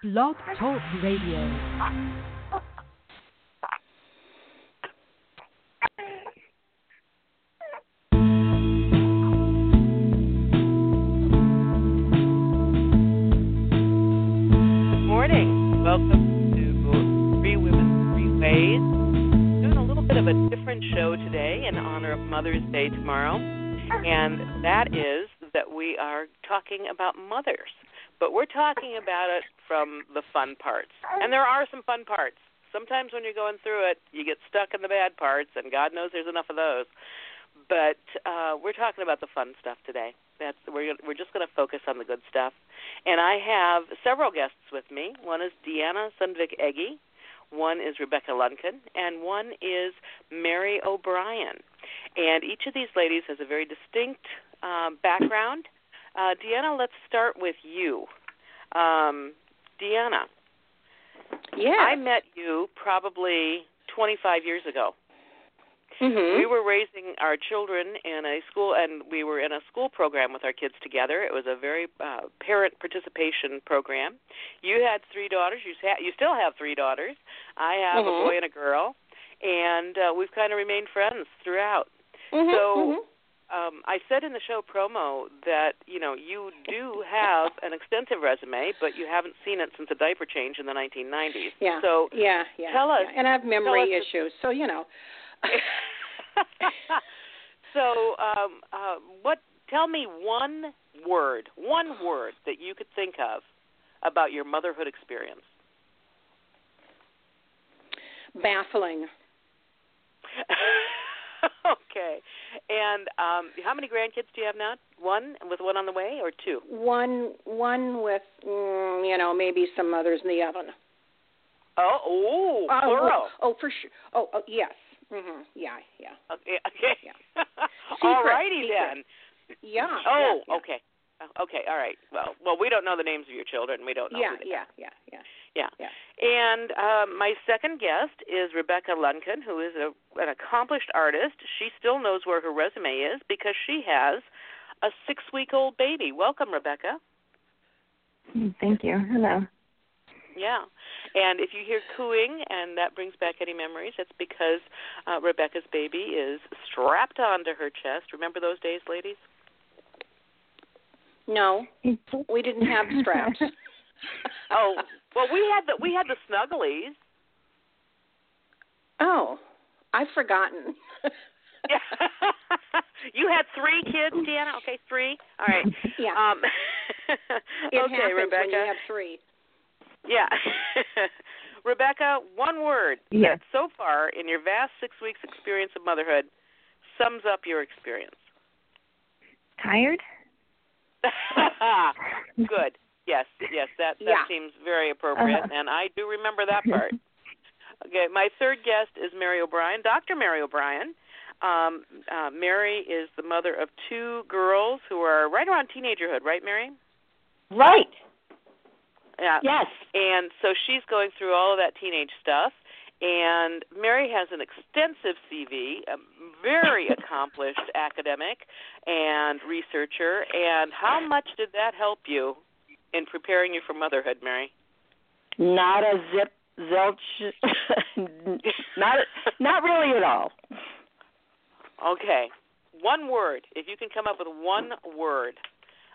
Blog Talk Radio. morning. Welcome to Three Women, Three Ways. Doing a little bit of a different show today in honor of Mother's Day tomorrow. And that is talking about mothers. But we're talking about it from the fun parts. And there are some fun parts. Sometimes when you're going through it, you get stuck in the bad parts, and God knows there's enough of those. But uh, we're talking about the fun stuff today. That's we're we're just going to focus on the good stuff. And I have several guests with me. One is Deanna Sundvick-Egge, one is Rebecca Luncan, and one is Mary O'Brien. And each of these ladies has a very distinct um, background. Uh, Deanna, let's start with you. Um, Deanna, Yeah. I met you probably 25 years ago. mm-hmm. We were raising our children in a school, and we were in a school program with our kids together. It was a very uh, parent participation program. You had three daughters. You ha- you still have three daughters. I have Mhm. a boy and a girl, and uh, we've kind of remained friends throughout. Mhm, so- mhm. Um, I said in the show promo that you know you do have an extensive resume, but you haven't seen it since a diaper change in the 1990s. yeah. So yeah, yeah. tell us- yeah. And I have memory issues, so you know. so, um, uh, what? Tell me one word, one word that you could think of about your motherhood experience. Baffling. okay. And um, how many grandkids do you have now? One, and with one on the way, or two? One, one with, mm, you know, maybe some others in the oven. Oh, oh, Oh, plural. oh, oh, for sure. Oh, oh yes. Mhm. Yeah, yeah. Okay. okay. Yeah. All righty then. Yeah. Oh, yeah, okay. Uh, Okay, all right. Well, well, we don't know the names of your children. We don't know. Yeah, yeah, yeah, yeah. Yeah. Yeah. And um, my second guest is Rebecca Luncan, who is a, an accomplished artist. She still knows where her resume is because she has a six week old baby. Welcome, Rebecca. Thank you. Hello. Yeah. And if you hear cooing and that brings back any memories, it's because uh, Rebecca's baby is strapped onto her chest. Remember those days, ladies? No, we didn't have straps. Oh, well, we had the we had the snugglies. oh, I've forgotten. Yeah. you had three kids, Deanna. Okay, three. All right. yeah. Um, it okay, happens Rebecca. when you have three. Yeah. Rebecca, one word Yes. that so far in your vast six weeks experience of motherhood sums up your experience. Tired? Good. Yes, yes, that that Yeah. seems very appropriate, Uh-huh. and I do remember that part. Okay, my third guest is Mary O'Brien, Dr. Mary O'Brien. Um, uh, Mary is the mother of two girls who are right around teenagerhood, right, Mary? Right. Yeah. Yes. And so she's going through all of that teenage stuff. And Mary has an extensive CV, a very accomplished academic and researcher. And how much did that help you in preparing you for motherhood, Mary? Not a zip zilch. not not really at all. Okay. One word. If you can come up with one word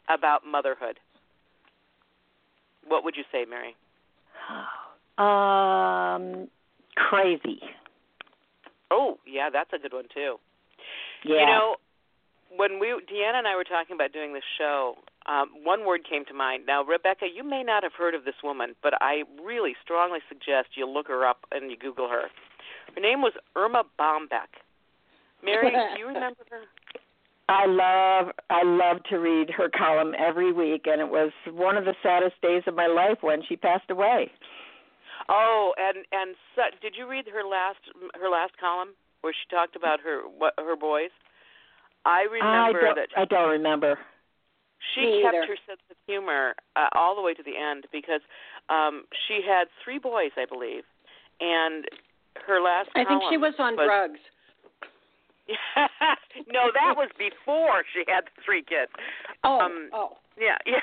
about motherhood, what would you say, Mary? Um, crazy. Oh, yeah, that's a good one too. Yeah. You know, when we Deanna and I were talking about doing this show, um, one word came to mind. Now, Rebecca, you may not have heard of this woman, but I really strongly suggest you look her up and you Google her. Her name was Erma Bombeck. Mary, do you remember her? I love I love to read her column every week, and it was one of the saddest days of my life when she passed away. Oh, and and so, did you read her last her last column where she talked about her what her boys? I I remember don't, that I don't remember. She Me kept either. her sense of humor uh, all the way to the end because um she had three boys, I believe, and her last I think she was on drugs. no, that was before she had the three kids. Oh, Um, oh. Yeah, yeah.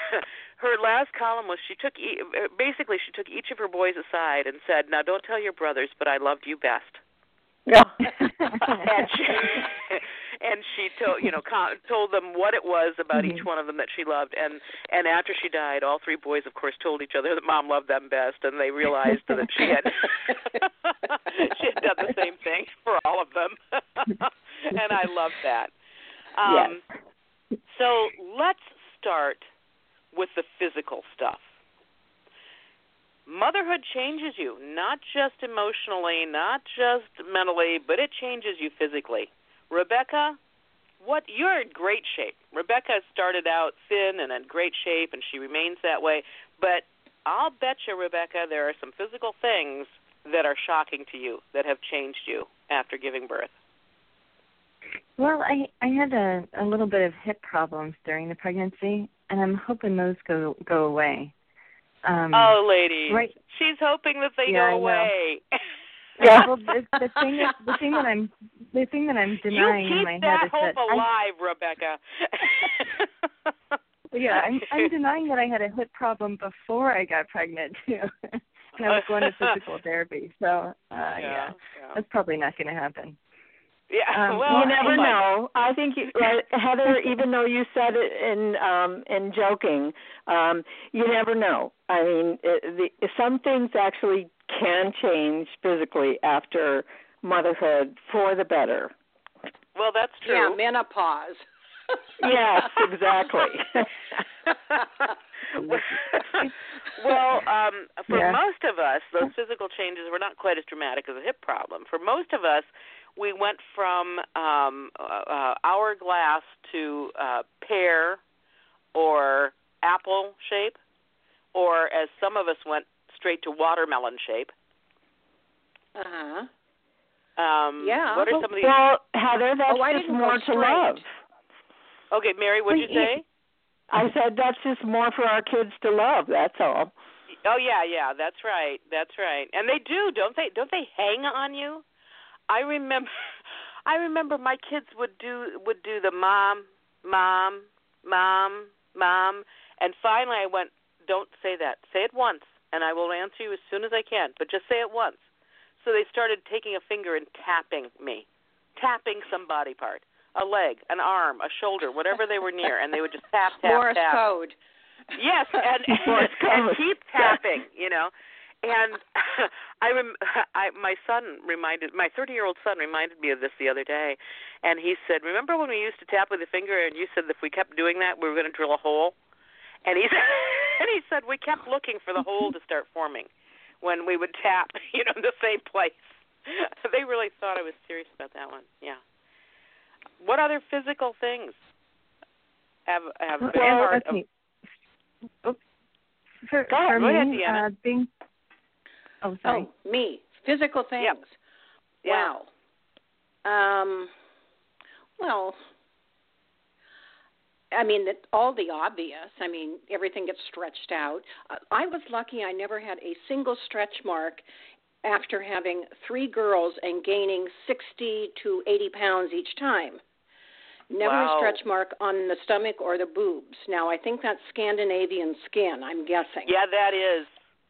Her last column was she took e- uh, basically she took each of her boys aside and said, "Now don't tell your brothers, but I loved you best." Yeah. and she and she told you know co- told them what it was about each Mhm. one of them that she loved. And and after she died all three boys of course told each other that mom loved them best. And they realized that she had she had done the same thing for all of them. And i love that. Um so let's start with the physical stuff. Motherhood changes you, not just emotionally, not just mentally, but it changes you physically. Rebecca, what you're in great shape. Rebecca started out thin and in great shape and she remains that way, but I'll bet you Rebecca there are some physical things that are shocking to you that have changed you after giving birth. Well, I I had a a little bit of hip problems during the pregnancy, and I'm hoping those go go away. Um, oh, lady. right. She's hoping that they Yeah, go away. Yeah. Well, the, the thing that the thing that I'm the thing that I'm you denying keep in my that head is hope that I, alive, Rebecca. yeah, I'm I'm denying that I had a hip problem before I got pregnant too, and I was going to physical therapy. So uh, yeah, yeah. that's probably not going to happen. Yeah, Um, well, you never but- know. I think you, right, Heather. Even though you said it in um, in joking, um, you never know. I mean, it, the, some things actually can change physically after motherhood for the better. Well, that's true. Yeah, true. menopause. Yes, exactly. well, um, for Yeah. most of us, those physical changes were not quite as dramatic as a hip problem. For most of us, we went from um, uh, uh, hourglass to uh, pear or apple shape, or as some of us went straight to watermelon shape. Uh-huh. Um, Yeah. What are some of these? well, Heather, that's Oh, just more to love. Okay, Mary, what'd you say? I said that's just more for our kids to love. That's all. Oh yeah, yeah, that's right. That's right. And they do, don't they? Don't they hang on you? I remember I remember my kids would do would do the mom, mom, mom, mom, and finally I went, "Don't say that. Say it once, and I will answer you as soon as I can, but just say it once." So they started taking a finger and tapping me. Tapping some body part. A leg, an arm, a shoulder, whatever they were near, and they would just tap tap tap. Morse tap. code. Yes, and and code. keep tapping, you know. And I rem I my son reminded my 30-year-old son reminded me of this the other day, and he said, "Remember when we used to tap with a finger and you said if we kept doing that we were going to drill a hole?" And he said and he said we kept looking for the hole to start forming when we would tap, you know, in the same place. they really thought I was serious about that one. Yeah. What other physical things have have been Well, part let's of. Oops. For, Go ahead, for go ahead, Deanna. uh, being oh sorry. Oh, me. Physical things. Yep. Yeah. Wow. Um well, I mean, it, all the obvious. I mean, everything gets stretched out. Uh, I was lucky I never had a single stretch mark after having three girls and gaining 60 to 80 pounds each time. Never Wow. a stretch mark on the stomach or the boobs. Now, I think that's Scandinavian skin, I'm guessing. Yeah, that is.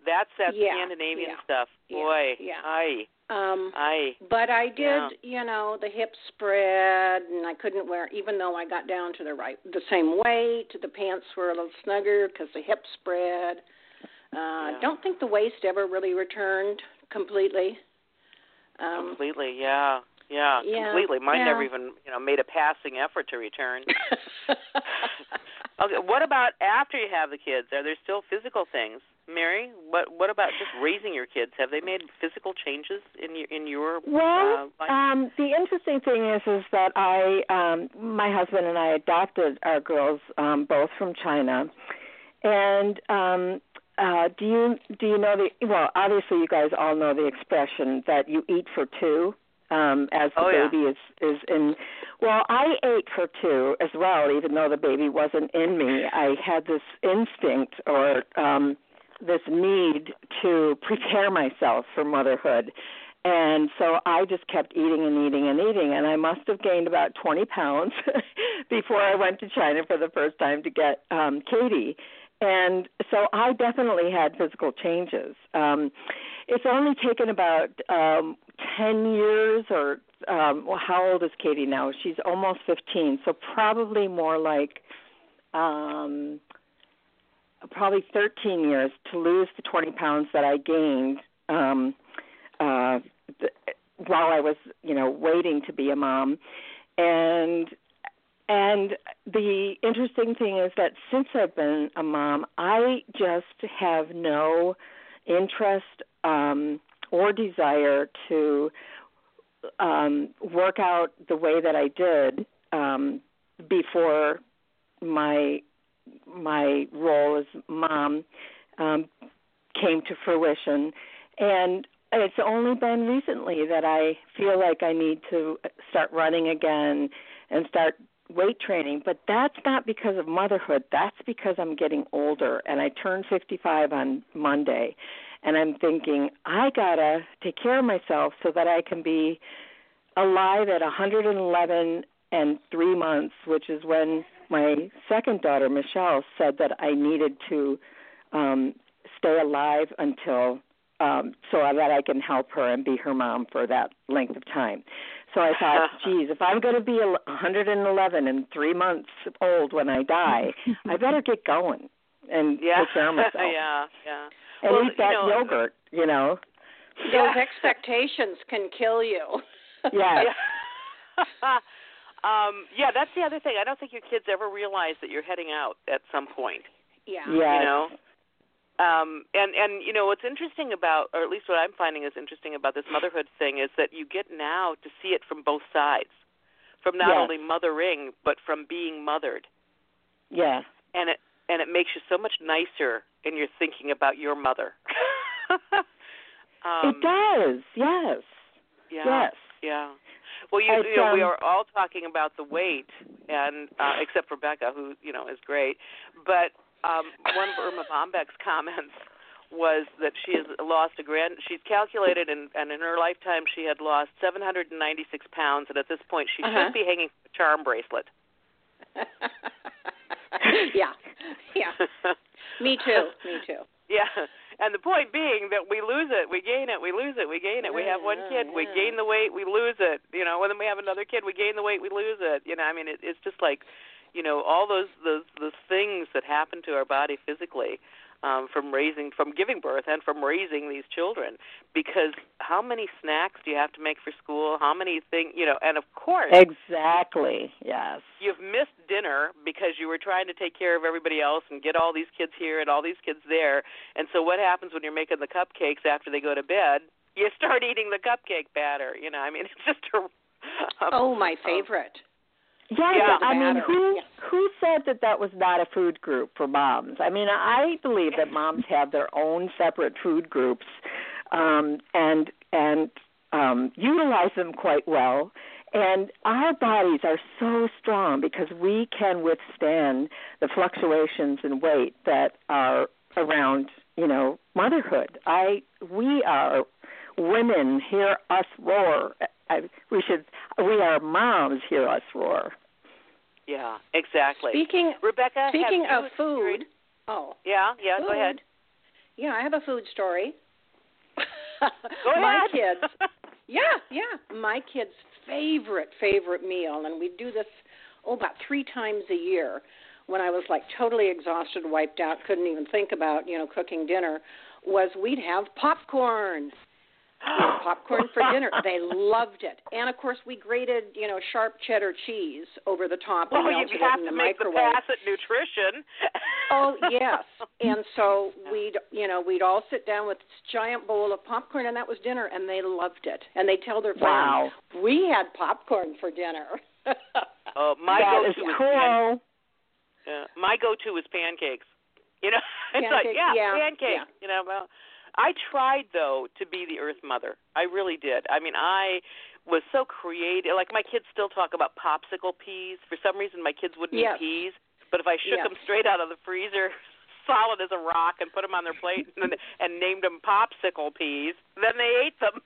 That's that Yeah, Scandinavian yeah, stuff. yeah, Boy, yeah. aye, Um, aye. But I did, Yeah. you know, the hip spread, and I couldn't wear, even though I got down to the right, the same weight. The pants were a little snugger because the hip spread. Uh, Yeah. Don't think the waist ever really returned completely. Um, completely, yeah, yeah, yeah, completely. Mine yeah. never even, you know, made a passing effort to return. okay, what about after you have the kids? Are there still physical things, Mary? What What about just raising your kids? Have they made physical changes in your in your Well, uh, life? um, the interesting thing is, is that I, um, my husband and I adopted our girls um, both from China, and um, uh, do you do you know the? Well, obviously, you guys all know the expression that you eat for two. Um, as the Oh, yeah. baby is is in, well, I ate for two as well, even though the baby wasn't in me. I had this instinct or um, this need to prepare myself for motherhood and so I just kept eating and eating and eating, and I must have gained about 20 pounds before I went to China for the first time to get um, Katie. And so I definitely had physical changes. Um, it's only taken about um, 10 years or um, well, how old is Katie now? She's almost 15, so probably more like um, probably 13 years to lose the 20 pounds that I gained. Um, uh, while I was, you know, waiting to be a mom, and and the interesting thing is that since I've been a mom, I just have no interest um, or desire to um, work out the way that I did um, before my my role as mom um, came to fruition, and it's only been recently that I feel like I need to start running again and start weight training, but that's not because of motherhood. That's because I'm getting older and I turned 55 on Monday. And I'm thinking I got to take care of myself so that I can be alive at 111 and 3 months, which is when my second daughter Michelle said that I needed to um stay alive until um, so that I can help her and be her mom for that length of time. So I thought, geez, if I'm going to be 111 and three months old when I die, I better get going and yeah. take care of myself. yeah, yeah. And well, eat that you know, yogurt, you know. Those expectations can kill you. Yes. Um, yeah, that's the other thing. I don't think your kids ever realize that you're heading out at some point. Yeah. Yes. You know, um, and and you know what's interesting about, or at least what I'm finding is interesting about this motherhood thing is that you get now to see it from both sides, from not Yes. only mothering but from being mothered, Yeah. and it and it makes you so much nicer in your thinking about your mother. um, it does. Yes. Yeah. Yes. Yeah. Well, you, you know, we um, are all talking about the weight, and uh, except for Becca, who you know is great. But um, one of Erma Bombeck's comments was that she has lost a grand. She's calculated, and, and in her lifetime, she had lost 796 pounds, and at this point, she Uh-huh. should be hanging a charm bracelet. yeah. Yeah. Me too. Me too. Yeah, and the point being that we lose it, we gain it, we lose it, we gain it. We have one kid, we gain the weight, we lose it. You know, and then we have another kid, we gain the weight, we lose it. You know, I mean, it, it's just like, you know, all those those those things that happen to our body physically um, from raising, from giving birth, and from raising these children. Because how many snacks do you have to make for school? How many things, you know? And of course, Exactly. Yes. you've missed dinner because you were trying to take care of everybody else and get all these kids here and all these kids there. And so what happens when you're making the cupcakes after they go to bed? You start eating the cupcake batter. You know, I mean, it's just a. a Oh, my favorite. Yes, Yeah. I mean, who Yeah. who said that that was not a food group for moms? I mean, I believe that moms have their own separate food groups, um, and and um, utilize them quite well. And our bodies are so strong because we can withstand the fluctuations in weight that are around, you know, motherhood. I we are women hear us roar. I, we should we are moms hear us roar. Yeah, exactly. Speaking Rebecca, speaking of food. Oh. Yeah, yeah. food. Go ahead. Yeah, I have a food story. Go ahead. My kids. Yeah, yeah. My kids' favorite favorite meal, and we do this oh about three times a year. When I was like totally exhausted, wiped out, couldn't even think about you know cooking dinner, was we'd have popcorn. We had popcorn for dinner. They loved it, and of course we grated you know sharp cheddar cheese over the top and well, melted you it have in to the make the microwave. pass at nutrition. Oh yes, and so we'd you know we'd all sit down with this giant bowl of popcorn, and that was dinner, and they loved it. And they tell their friends, Wow. friends, "We had popcorn for dinner." Oh, my that go-to is was cool. Yeah, my go-to is pancakes. You know, it's like Pancakes, yeah, yeah, pancakes. You know, well, I tried though to be the Earth Mother. I really did. I mean, I was so creative. Like my kids still talk about popsicle peas. For some reason, my kids wouldn't Yes. eat peas, but if I shook Yes. them straight out of the freezer, solid as a rock, and put them on their plate and, and named them popsicle peas, then they ate them.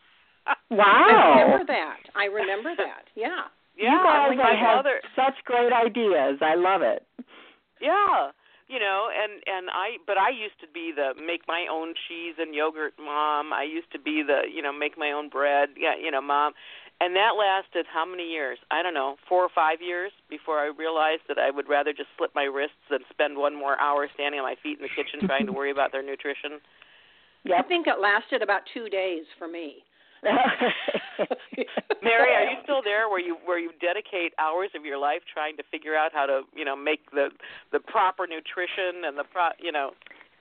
Wow. I remember that. I remember that. Yeah. Yeah, you guys like my have mother. such great ideas. I love it. Yeah, you know, and and I, but I used to be the make my own cheese and yogurt mom. I used to be the, you know, make my own bread. Yeah, you know, mom. And that lasted how many years? I don't know, four or five years before I realized that I would rather just slit my wrists than spend one more hour standing on my feet in the kitchen trying to worry about their nutrition. I think it lasted about two days for me. Mary, are you still there where you where you dedicate hours of your life trying to figure out how to, you know, make the the proper nutrition and the pro, you know,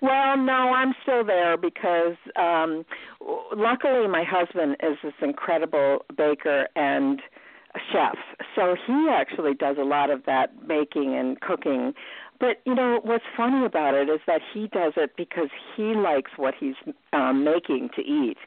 Well, no, I'm still there because um luckily my husband is this incredible baker and chef. So he actually does a lot of that baking and cooking. But you know what's funny about it is that he does it because he likes what he's um making to eat.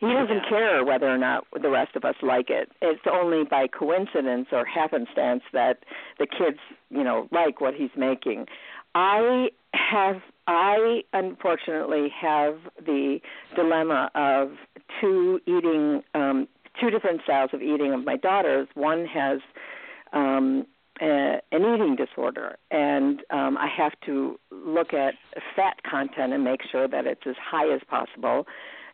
He doesn't care whether or not the rest of us like it. It's only by coincidence or happenstance that the kids, you know, like what he's making. I have I unfortunately have the dilemma of two eating um two different styles of eating of my daughters. One has um uh, an eating disorder and um I have to look at fat content and make sure that it's as high as possible.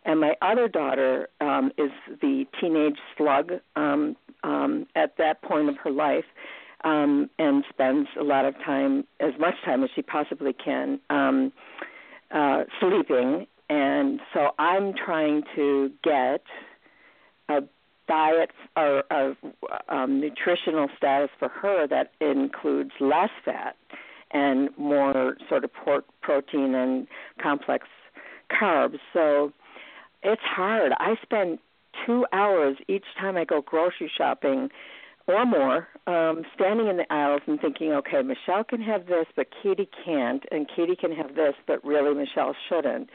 And my other daughter um is the teenage slug um um at that point of her life um and spends a lot of time as much time as she possibly can um uh sleeping and so I'm trying to get a diet or a um, nutritional status for her that includes less fat and more sort of pork protein and complex carbs. So it's hard. I spend two hours each time I go grocery shopping or more, um, standing in the aisles and thinking, okay, Michelle can have this, but Katie can't, and Katie can have this, but really Michelle shouldn't.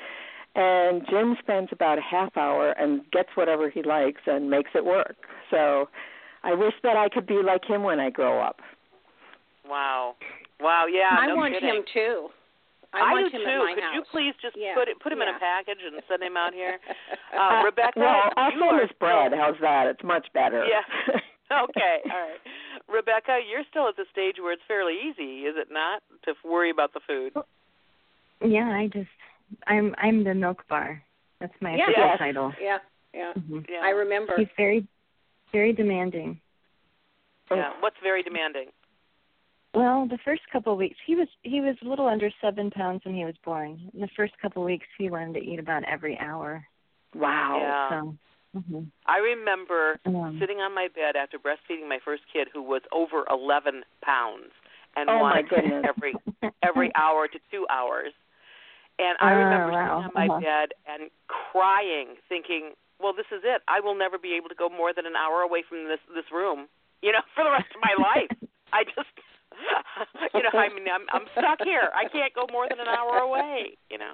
And Jim spends about a half hour and gets whatever he likes and makes it work. So I wish that I could be like him when I grow up. wow. Wow, yeah, I no want kidding. him too. I, want do him too. at my Could house. you please just Yeah. put it put him in a package and send him out here? Uh, Rebecca, well, I'll you send his bread. How's that? It's much better. Yeah. okay, all right. Rebecca, you're still at the stage where it's fairly easy, is it not, to worry about the food? Yeah, I just I'm I'm the milk bar. That's my Yeah. official Yes. title. Yeah, yeah. hmm Yeah. I remember. He's very very demanding. yeah. What's very demanding? Well, the first couple of weeks he was he was a little under seven pounds when he was born. In the first couple of weeks he learned to eat about every hour. Wow. Yeah. So hmm I remember um, sitting on my bed after breastfeeding my first kid who was over 11 pounds and Oh, my wanted goodness. every every hour to 2 hours. And I Oh, remember wow. sitting on my Uh-huh. bed and crying thinking, well this is it. I will never be able to go more than an hour away from this this room, you know, for the rest of my life. I just you know, I mean I'm I'm stuck here. I can't go more than an hour away, you know.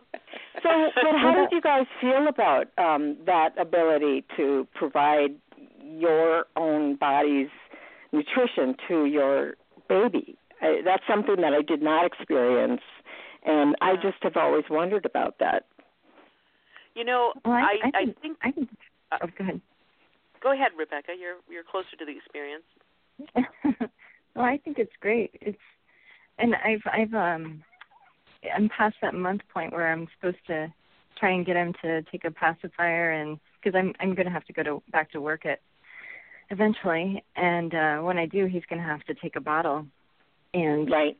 So, but how did you guys feel about um, that ability to provide your own body's nutrition to your baby? I, that's something that I did not experience, and I just have always wondered about that. You know, well, I, I I think, I think I think uh, oh, go ahead. go ahead, Rebecca. You're you're closer to the experience. well, I think it's great. It's and I've I've um I'm past that month point where I'm supposed to try and get him to take a pacifier and because I'm I'm going to have to go to back to work at eventually and uh when I do he's going to have to take a bottle and Right.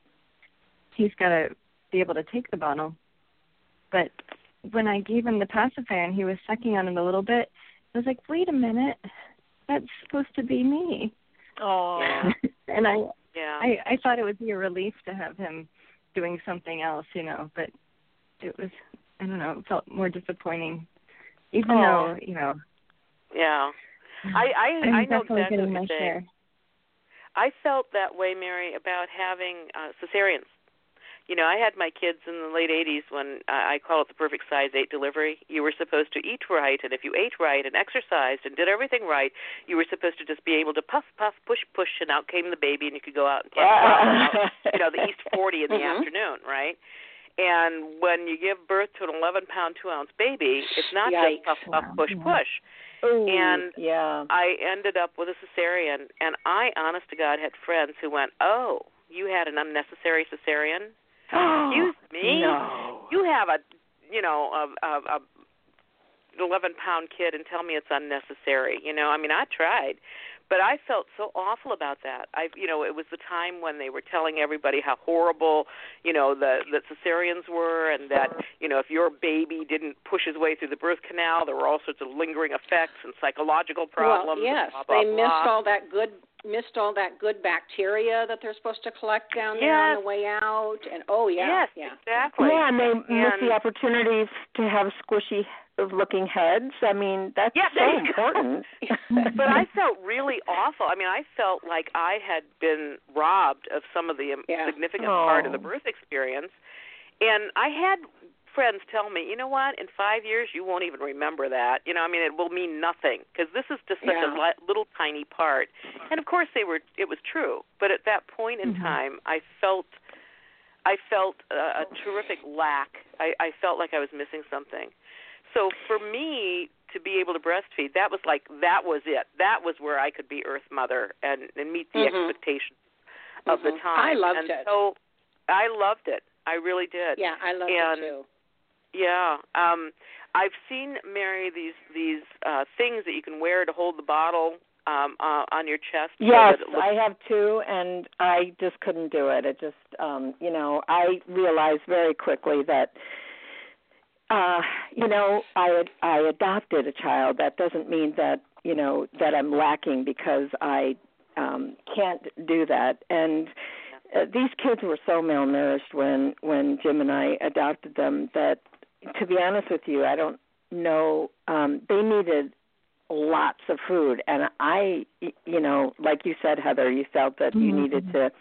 he's got to be able to take the bottle. But when I gave him the pacifier and he was sucking on it a little bit, I was like, "Wait a minute, that's supposed to be me." Oh. And I, Yeah. I, I thought it would be a relief to have him doing something else, you know. But it was, I don't know, it felt more disappointing, even Oh. though, you know. Yeah. I I I'm I know exactly what you're saying. I felt that way, Mary, about having uh, cesareans. You know, I had my kids in the late 80s when uh, I call it the perfect size 8 delivery. You were supposed to eat right, and if you ate right and exercised and did everything right, you were supposed to just be able to puff, puff, push, push, and out came the baby, and you could go out and play, you know, the East 40 in the Mhm. afternoon, right? And when you give birth to an 11 pound, 2 ounce baby, it's not Yikes. just puff, puff, Wow. push, Yeah. push. Ooh, And yeah. I ended up with a cesarean, and I, honest to God, had friends who went, "Oh, you had an unnecessary cesarean? Excuse me? No. You have a, you know, a, a, a 11 pound kid, and tell me it's unnecessary? You know, I mean, I tried, but I felt so awful about that. I, you know, it was the time when they were telling everybody how horrible, you know, the the cesareans were, and that, you know, if your baby didn't push his way through the birth canal, there were all sorts of lingering effects and psychological problems. Well, yes, and blah, blah, they blah. missed all that good missed all that good bacteria that they're supposed to collect down there on the way out, and oh yeah, yes, yeah. exactly. Yeah, and they miss And- the opportunities to have squishy looking heads. I mean, that's Yeah, so there you go. important. but I felt really awful. I mean, I felt like I had been robbed of some of the um, Yeah. significant part of the Oh. birth experience. And I had friends tell me, you know what? In five years, you won't even remember that. You know, I mean, it will mean nothing because this is just such Yeah. a li- little tiny part. And of course, they were. It was true. But at that point in Mhm. time, I felt. I felt a, a terrific lack. I, I felt like I was missing something. So for me to be able to breastfeed, that was like that was it. That was where I could be Earth Mother and and meet the Mhm. expectations of the Mhm. time. I loved and it. So I loved it. I really did. Yeah, I love And- it too. Yeah. Um I've seen Mary these these uh things that you can wear to hold the bottle um uh, on your chest. so Yes, it looks, I have two, and I just couldn't do it. It just, um, you know, I realized very quickly that, uh, you know, I I adopted a child. That doesn't mean that you know that I'm lacking because I um, can't do that. And uh, these kids were so malnourished when when Jim and I adopted them that, to be honest with you, I don't know. Um, they needed lots of food and I, you know like you said heather you felt that you Mhm. needed to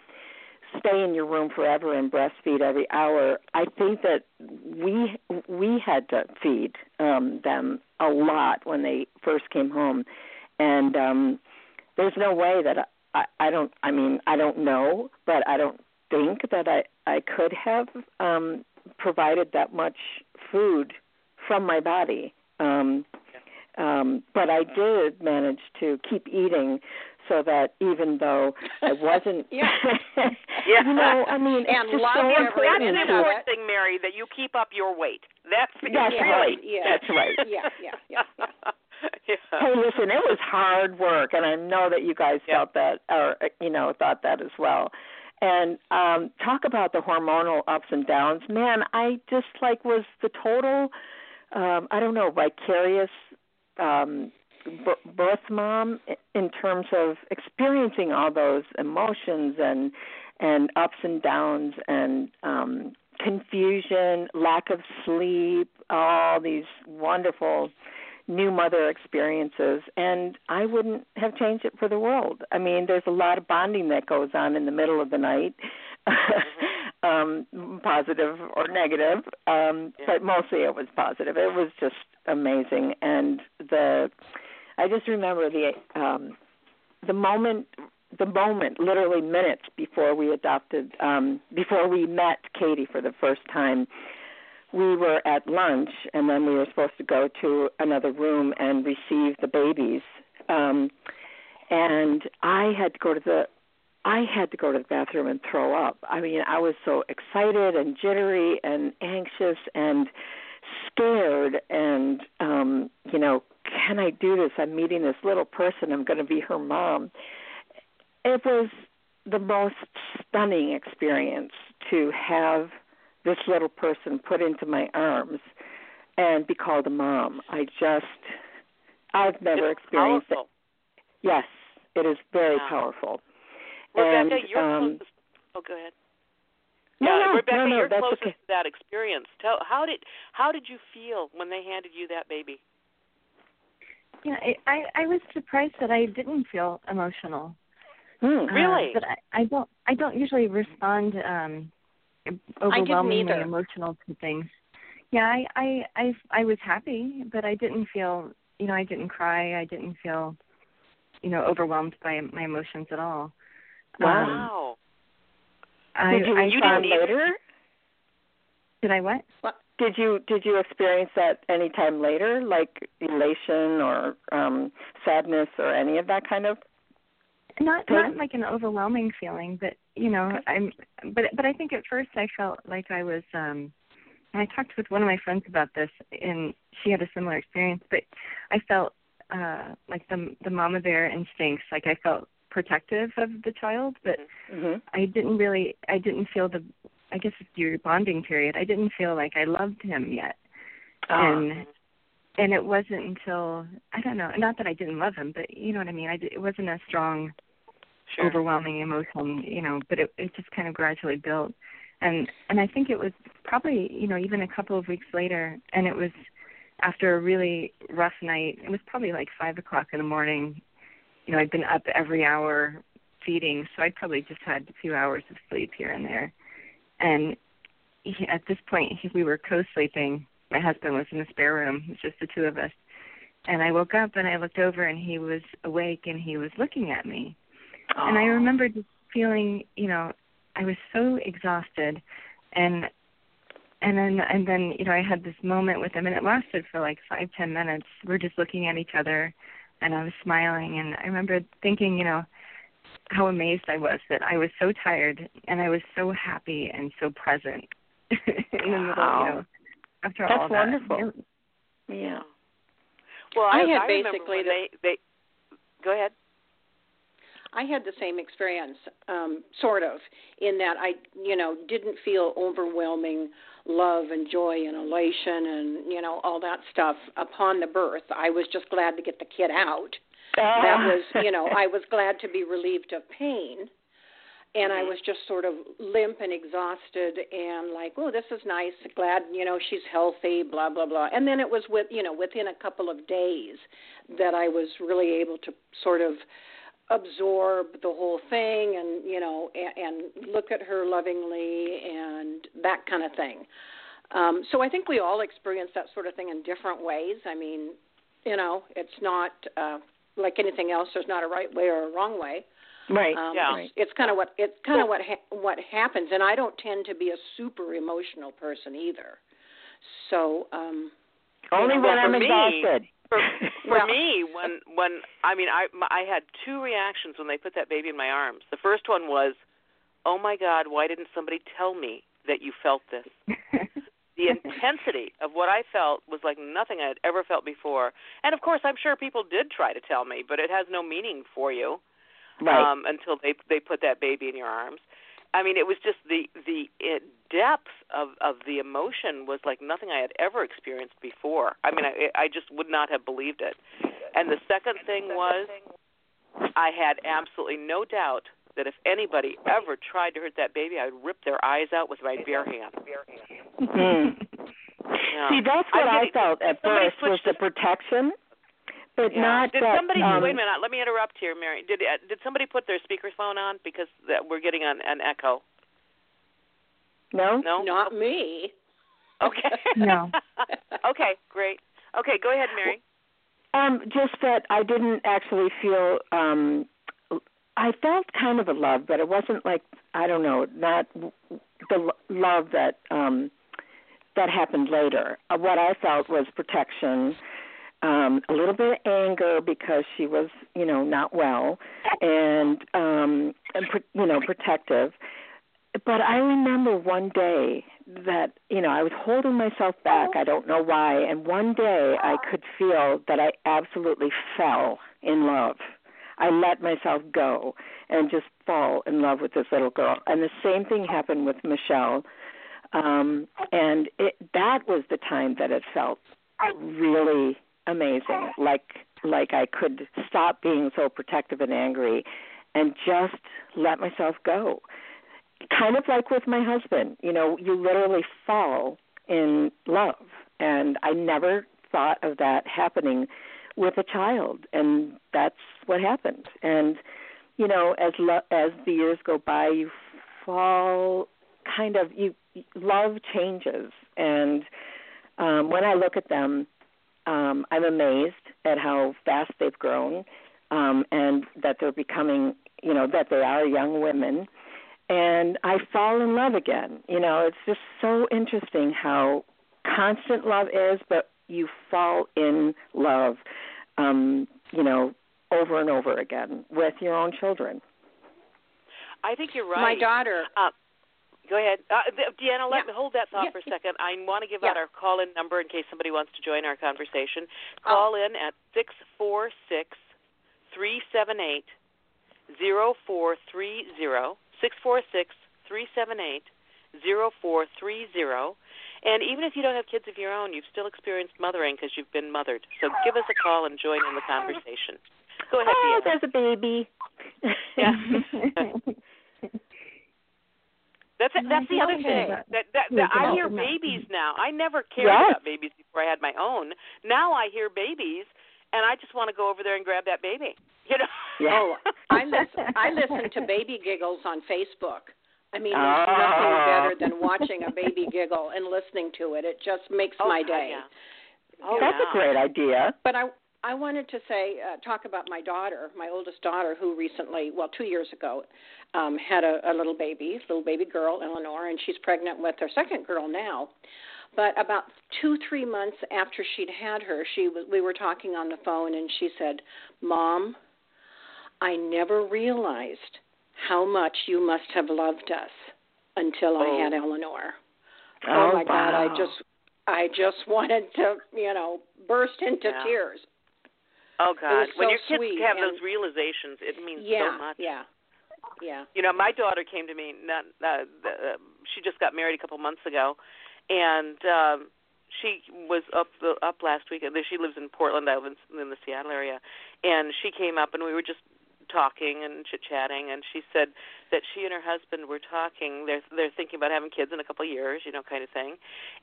stay in your room forever and breastfeed every hour i think that we we had to feed um them a lot when they first came home. And um there's no way that i i don't i mean i don't know but i don't think that i i could have um provided that much food from my body. Um um, but I did manage to keep eating so that even though I wasn't, Yeah. Yeah. you know, I mean, And it's just so every That's important an minute to. of important thing, Mary, that you keep up your weight. That's That's Yeah, right. yeah. That's right. Yeah, yeah, yeah, yeah. yeah. Hey, listen, it was hard work, and I know that you guys Yeah. felt that, or you know, thought that as well. And um talk about the hormonal ups and downs. Man, I just like was the total, um I don't know, vicarious um birth mom in terms of experiencing all those emotions and and ups and downs and um confusion, lack of sleep, all these wonderful new mother experiences and I wouldn't have changed it for the world. I mean, there's a lot of bonding that goes on in the middle of the night. um positive or negative. Um Yeah. but mostly it was positive. It was just amazing and the I just remember the um the moment the moment literally minutes before we adopted um before we met Katie for the first time we were at lunch and then we were supposed to go to another room and receive the babies um and I had to go to the I had to go to the bathroom and throw up. I mean, I was so excited and jittery and anxious and scared and um you know, can I do this? I'm meeting this little person. I'm going to be her mom. It was the most stunning experience to have this little person put into my arms and be called a mom. I just I've never It's experienced powerful. it. Yes, it is very Wow. powerful. Rebecca, and, you're um, closest. Oh, go ahead. No, yeah, no, Rebecca, no, no, you're closest okay. to that experience. Tell how did how did you feel when they handed you that baby? Yeah, I, I was surprised that I didn't feel emotional. Uh, Really? but I, I don't I don't usually respond um overwhelmingly either. emotional to things. Yeah, I, I I I was happy, but I didn't feel you know, I didn't cry, I didn't feel you know, overwhelmed by my emotions at all. Um, Wow. I, Did you I respond didn't either? later? Did I what? what? Did you did you experience that any time later, like elation or um sadness or any of that kind of? Not not like an overwhelming feeling, but you know, Okay. I'm. But but I think at first I felt like I was. um and I talked with one of my friends about this, and she had a similar experience. But I felt uh like the the mama bear instincts. Like I felt protective of the child, but Mhm. I didn't really. I didn't feel the. I guess it's your bonding period. I didn't feel like I loved him yet, Ah. and and it wasn't until I don't know. Not that I didn't love him, but you know what I mean. I it wasn't a strong Sure. overwhelming emotion, you know, but it it just kind of gradually built. And and I think it was probably, you know, even a couple of weeks later and it was after a really rough night. It was probably like five o'clock in the morning. You know, I'd been up every hour feeding, so I'd probably just had a few hours of sleep here and there. And he, at this point, he, we were co-sleeping. My husband was in the spare room. It was just the two of us. And I woke up and I looked over and he was awake and he was looking at me and I remember just feeling, you know, I was so exhausted, and and then and then you know I had this moment with him, and it lasted for like five ten minutes. We're just looking at each other, and I was smiling, and I remember thinking, you know, how amazed I was that I was so tired and I was so happy and so present in the middle, Wow. you know, after That's all that. wonderful. Yeah. Well, I I, had I basically the- they they go ahead. I had the same experience, um, sort of, in that I, you know, didn't feel overwhelming love and joy and elation and you know all that stuff upon the birth. I was just glad to get the kid out. That was, you know, I was glad to be relieved of pain. And I was just sort of limp and exhausted and like, oh, this is nice. Glad, you know, she's healthy, blah, blah, blah. And then it was with, you know, within a couple of days that I was really able to sort of absorb the whole thing and you know and, and look at her lovingly and that kind of thing um so i think we all experience that sort of thing in different ways i mean you know it's not uh like anything else there's not a right way or a wrong way Right. um Yeah. it's, it's kind of what it's kind of what ha- what happens and i don't tend to be a super emotional person either so um Only Well, when I'm for me- exhausted. For, for Well- me, when when I mean I my, I had two reactions when they put that baby in my arms. The first one was, "Oh my God, why didn't somebody tell me that you felt this?" the intensity of what I felt was like nothing I had ever felt before. And of course, I'm sure people did try to tell me, but it has no meaning for you right. um, until they they put that baby in your arms. I mean, it was just the the uh, depth of of the emotion was like nothing I had ever experienced before. I mean, I I just would not have believed it. And the second thing was, I had absolutely no doubt that if anybody ever tried to hurt that baby, I would rip their eyes out with my bare hand. Mm. Yeah. See, that's what I I, felt at somebody first was the protection, but Yeah. not did that. somebody um, wait a minute? Let me interrupt here, Mary. Did uh, did somebody put their speakerphone on because that we're getting an, an echo? No. No. not me Okay. No. okay, great. Okay, go ahead, Mary. Um, just that I didn't actually feel. um I felt kind of a love, but it wasn't like I don't know, not the love that um that happened later. Uh, what I felt was protection, um, a little bit of anger because she was, you know, not well, and um, and you know, protective. But I remember one day that you know I was holding myself back. I don't know why, and one day I could feel that I absolutely fell in love. I let myself go and just fall in love with this little girl. And the same thing happened with Michelle. Um, and it, that was the time that it felt really amazing. Like like I could stop being so protective and angry and just let myself go. Kind of like with my husband, you know, you literally fall in love. And I never thought of that happening with a child and that's what happened. And you know as lo- as the years go by you fall kind of you love changes. And um when i look at them um i'm amazed at how fast they've grown um and that they're becoming you know that they are young women. And I fall in love again. You know, it's just so interesting how constant love is, but you fall in love, um, you know, over and over again with your own children. I think you're right. My daughter. Uh, go ahead, uh, Deanna. Let Yeah. me hold that thought Yeah. for a second. I want to give Yeah. out our call-in number in case somebody wants to join our conversation. Oh. Call in at six four six three seven eight zero four three zero six four six three seven eight zero four three zero. And even if you don't have kids of your own, you've still experienced mothering because you've been mothered. So give us a call and join in the conversation. Go ahead, Oh, Deanna. there's a baby. Yeah. That's No, that's I the other think thing. that- That, that, that I hear the- babies now. I never cared Yes. about babies before I had my own. Now I hear babies, and I just want to go over there and grab that baby. You know. Yeah. Oh, I listen. I listen to baby giggles on Facebook. I mean, there's Oh. nothing better than watching a baby giggle and listening to it. It just makes Oh, my day. yeah. Oh, That's yeah. a great idea. But I I wanted to say uh, talk about my daughter, my oldest daughter, who recently, well, two years ago, um, had a, a little baby, little baby girl, Eleanor, and she's pregnant with her second girl now. But about two three months after she'd had her, she was we were talking on the phone, and she said, "Mom, I never realized how much you must have loved us until I Oh. had Eleanor." Oh, my God, I just I just wanted to, you know, burst into Yeah. tears. Oh God, when so your kids sweet, have and- those realizations, it means yeah, so much. yeah, yeah. You know, my daughter came to me. Not, uh, the, uh, she just got married a couple months ago, and um, she was up the, up last week. She lives in Portland. I live in, in the Seattle area, and she came up, and we were just talking and chit chatting. And she said that she and her husband were talking. They're they're thinking about having kids in a couple of years, you know, kind of thing.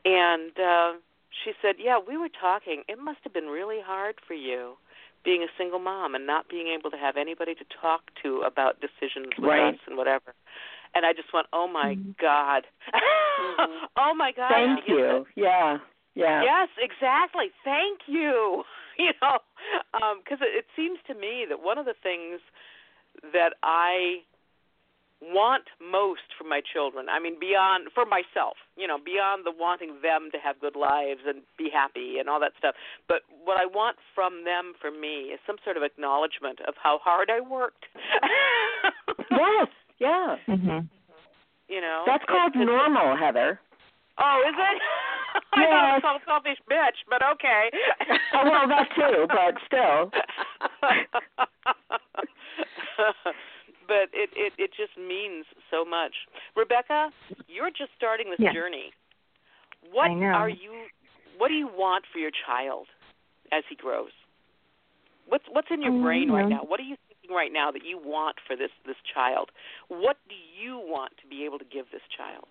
And uh, she said, "Yeah, we were talking. It must have been really hard for you." being a single mom and not being able to have anybody to talk to about decisions with Right. us and whatever. And I just went, "Oh my Mhm. God, Mhm. oh my God!" Thank you. Yeah. Yeah. Yes, exactly. Thank you. You know, because it, it seems to me that one of the things that I want most for my children, I mean, beyond for myself, you know, beyond the wanting them to have good lives and be happy and all that stuff, but what I want from them for me is some sort of acknowledgement of how hard I worked. Yes. Yeah. Mhm. You know, That's called normal, Heather. Oh, is it? I thought it was called selfish bitch, but okay. Oh, well, that too, but still. but it, it it just means so much. Rebecca, you're just starting this Yeah. journey. What are you what do you want for your child as he grows? What's what's in your brain right now? What are you thinking right now that you want for this this child? What do you want to be able to give this child?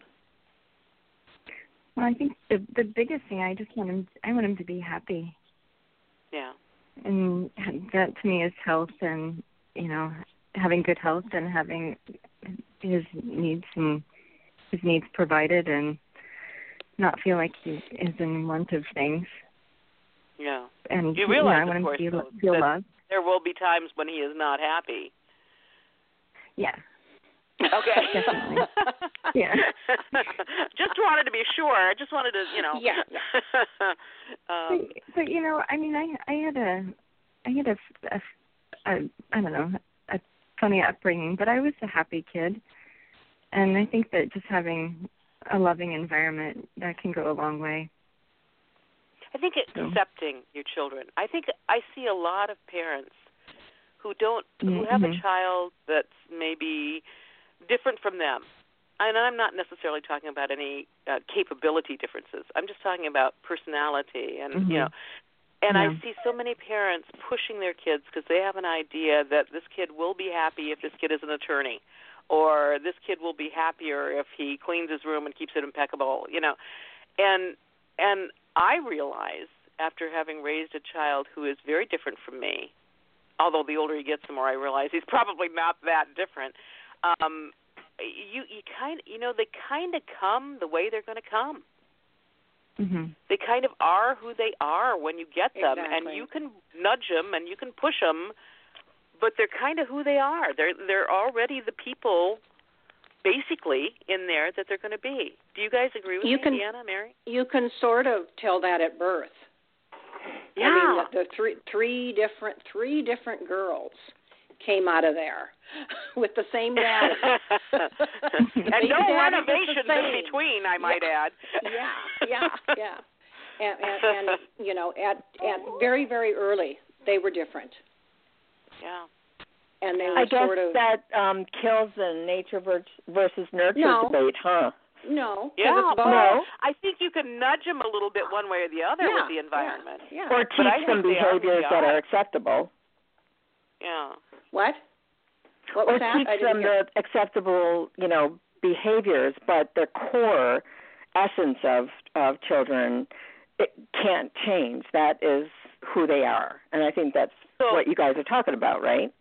Well, I think the the biggest thing I just want him I want him to be happy, Yeah. and that to me is health and you know having good health and having his needs and his needs provided and not feel like he is in want of things. Yeah. And You realize, I of want him course, to feel, feel that- loved. There will be times when he is not happy. Yeah. Okay. Definitely. Yeah. just wanted to be sure. I just wanted to, you know. Yeah, um, but, but you know, I mean, I I had a I had a, a, a I don't know a funny upbringing, but I was a happy kid, and I think that just having a loving environment that can go a long way. I think So- accepting your children. I think I see a lot of parents who don't who have a Mhm. child that's maybe different from them. And I'm not necessarily talking about any uh, capability differences. I'm just talking about personality and you Mhm. know and I see so many parents pushing their kids because they have an idea that this kid will be happy if this kid is an attorney, or this kid will be happier if he cleans his room and keeps it impeccable, you know. And and I realize after having raised a child who is very different from me, although the older he gets, the more I realize he's probably not that different. Um, you you kind you know they kind of come the way they're going to come Mhm. they kind of are who they are when you get them and you can nudge them and you can push them but they're kind of who they are they're they're already the people basically in there that they're going to be. Do you guys agree with You me, can- Deanna, Mary? You can sort of tell that at birth. Yeah. I mean, the, the three three different three different girls came out of there with the same dad. and Baby no dad renovations in between, I might add. yeah, yeah, yeah. And, and, and you know, at at very very early, they were different, Yeah. and they were I guess sort of that um kills the nature ver- versus nurture No. debate, huh? No. Yeah, it's both. No. I think you can nudge them a little bit one way or the other yeah, with the environment. Yeah. Or teach them think they are behaviors the that are acceptable. Yeah. What? What or was that? teach I didn't them hear. the acceptable, you know, behaviors, but the core essence of of children it can't change. That is who they are, and I think that's So- what you guys are talking about, right?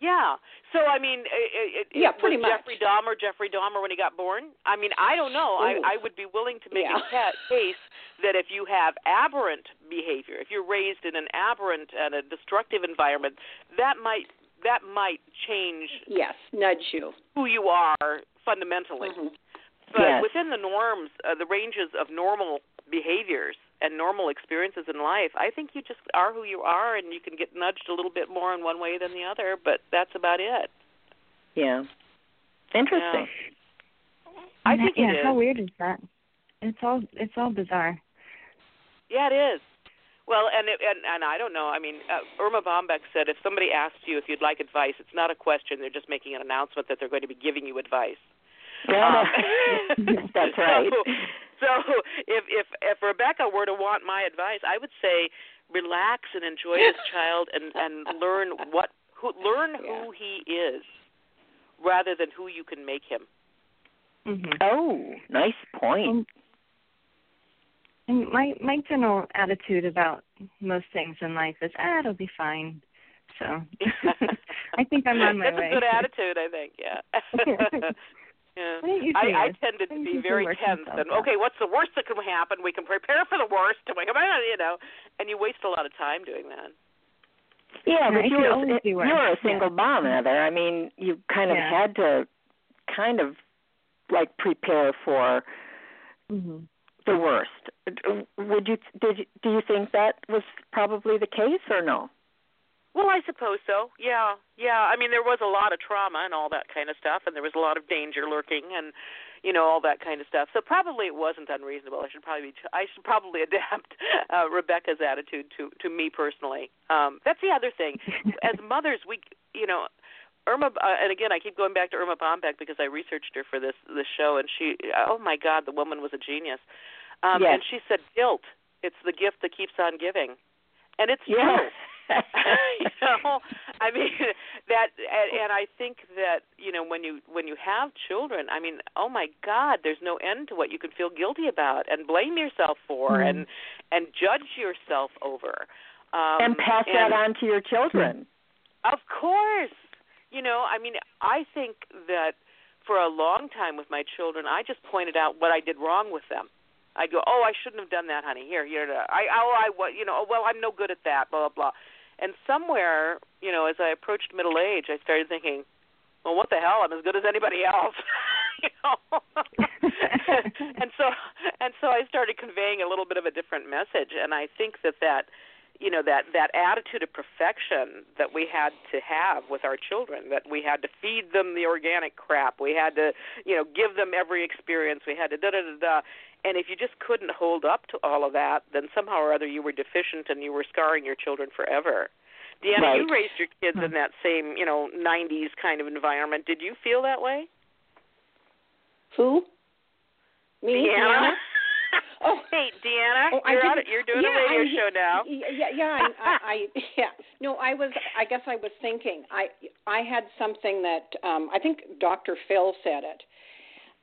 Yeah. So I mean, it, it, Yeah, pretty much. Jeffrey Dahmer, Jeffrey Dahmer when he got born. I mean, I don't know. I Ooh. I would be willing to make Yeah. a ca- case that if you have aberrant behavior, if you're raised in an aberrant and a destructive environment, that might that might change Yes, nudge you. who you are fundamentally. Mhm. But Yes. within the norms, uh, the ranges of normal behaviors and normal experiences in life, I think you just are who you are, and you can get nudged a little bit more in one way than the other. But that's about it. Yeah. Interesting. I think yeah, it is. how weird is that? It's all it's all bizarre. Yeah, it is. Well, and it, and and I don't know. I mean, uh, Erma Bombeck said if somebody asks you if you'd like advice, it's not a question. They're just making an announcement that they're going to be giving you advice. Yeah. Um, That's right. So, so if if if Rebecca were to want my advice, I would say relax and enjoy this child and and learn what who learn who he is rather than who you can make him. hmm Oh, nice point. And, and my my general attitude about most things in life is ah it'll be fine. So I think I'm on my That's way. That's a good attitude, I think. Yeah. Yeah. Well, it usually I, I is. tended to be very tense and okay, what's the worst that can happen? We can prepare for the worst and we come on, you know, and you waste a lot of time doing that. Yeah, Yeah, but you could were you worse. were a Yeah. single mom, Heather. I mean, you kind of Yeah. had to kind of like prepare for hmm the worst. Would you did you, do you think that was probably the case or no? Well, I suppose so. Yeah, yeah. I mean, there was a lot of trauma and all that kind of stuff, and there was a lot of danger lurking, and you know all that kind of stuff. So probably it wasn't unreasonable. I should probably be, I should probably adapt uh, Rebecca's attitude to to me personally. Um, that's the other thing. As mothers, we you know. Erma, uh, and again, I keep going back to Erma Bombeck because I researched her for this this show, and she, oh my God, the woman was a genius. Um, Yes. And she said, "Guilt, it's the gift that keeps on giving," and it's Yeah. true. you know i mean that and, and i think that you know when you when you have children i mean oh my god there's no end to what you can feel guilty about and blame yourself for Mhm. and and judge yourself over um and pass and that on to your children. of course you know i mean i think that for a long time with my children i just pointed out what i did wrong with them I'd go, oh, I shouldn't have done that, honey. Here, here. I, oh, I, you know, oh, well, I'm no good at that. Blah blah blah. And somewhere, you know, as I approached middle age, I started thinking, well, what the hell? I'm as good as anybody else. you know. and so, and so I started conveying a little bit of a different message, and I think that that you know that that attitude of perfection that we had to have with our children that we had to feed them the organic crap we had to you know give them every experience we had to da da da da and if you just couldn't hold up to all of that then somehow or other you were deficient and you were scarring your children forever Deanna, Right. you raised your kids in that same, you know, '90s kind of environment. Did you feel that way, Who? Me? Deanna? Oh. hey, Deanna, Oh, you're, on, you're doing yeah, a radio I- show now. Yeah, yeah, I, I, I, yeah. No, I was. I guess I was thinking. I, I had something that um, I think Dr. Phil said it,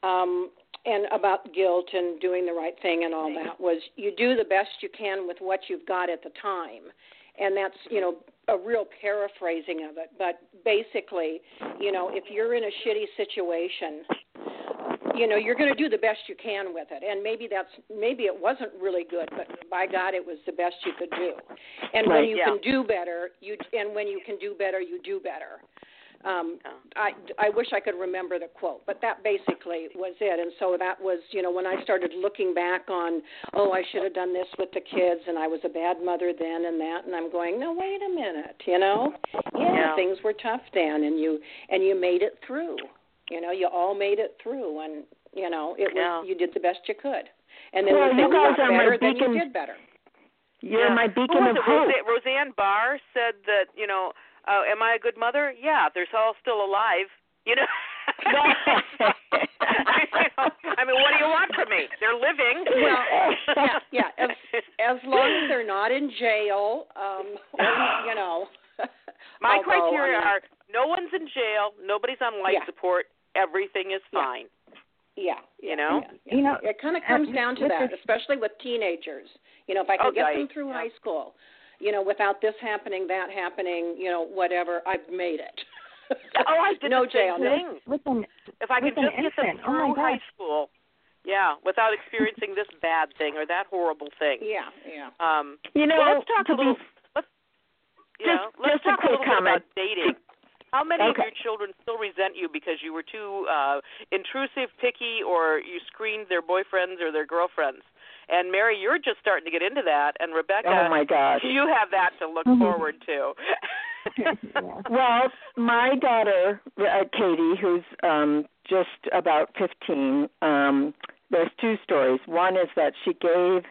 um, and about guilt and doing the right thing and all that was you do the best you can with what you've got at the time, and that's you know a real paraphrasing of it. But basically, you know, if you're in a shitty situation, you know you're going to do the best you can with it and maybe that's maybe it wasn't really good but by god it was the best you could do and when you yeah. can do better you and when you can do better you do better Um, Yeah. I I wish I could remember the quote, but that basically was it. And so that was, you know, when I started looking back on, oh, I should have done this with the kids, and I was a bad mother then, and that, and I'm going, no, wait a minute, you know, yeah, Yeah. things were tough then, and you and you made it through. You know, you all made it through, and you know, it was Yeah. you did the best you could. And then Well, when you things guys got are my better, then you did better. You're Yeah. my Who beacon of hope. Rose- Roseanne Barr said that you know, uh, am I a good mother? Yeah, they're all still alive. You know. I mean, what do you want from me? They're living. Well, yeah, yeah. As, as long as they're not in jail, um, or, you know. My although, criteria I mean, are no one's in jail, nobody's on life Yeah. support, everything is fine. Yeah, You know? yeah, yeah. You know, it kind of uh, comes down to that, especially with teenagers. You know, if I can Oh, get them through Yeah. high school, you know, without this happening, that happening, you know, whatever, I've made it. Oh, I did no the same jail, thing. with an If I could with an just get them infant, oh through high school, yeah, without experiencing this bad thing or that horrible thing. Yeah, yeah. Um, You know, well, let's talk to a little. be Let's, you Just- know, let's just a talk quick little bit comment. about dating. How many of your children still resent you because you were too uh intrusive, picky, or you screened their boyfriends or their girlfriends? And Mary, you're just starting to get into that, and Rebecca, oh my gosh. you have that to look Mhm. forward to. Well, my daughter, uh, Katie, who's um, just about 15, um, there's two stories. One is that she gave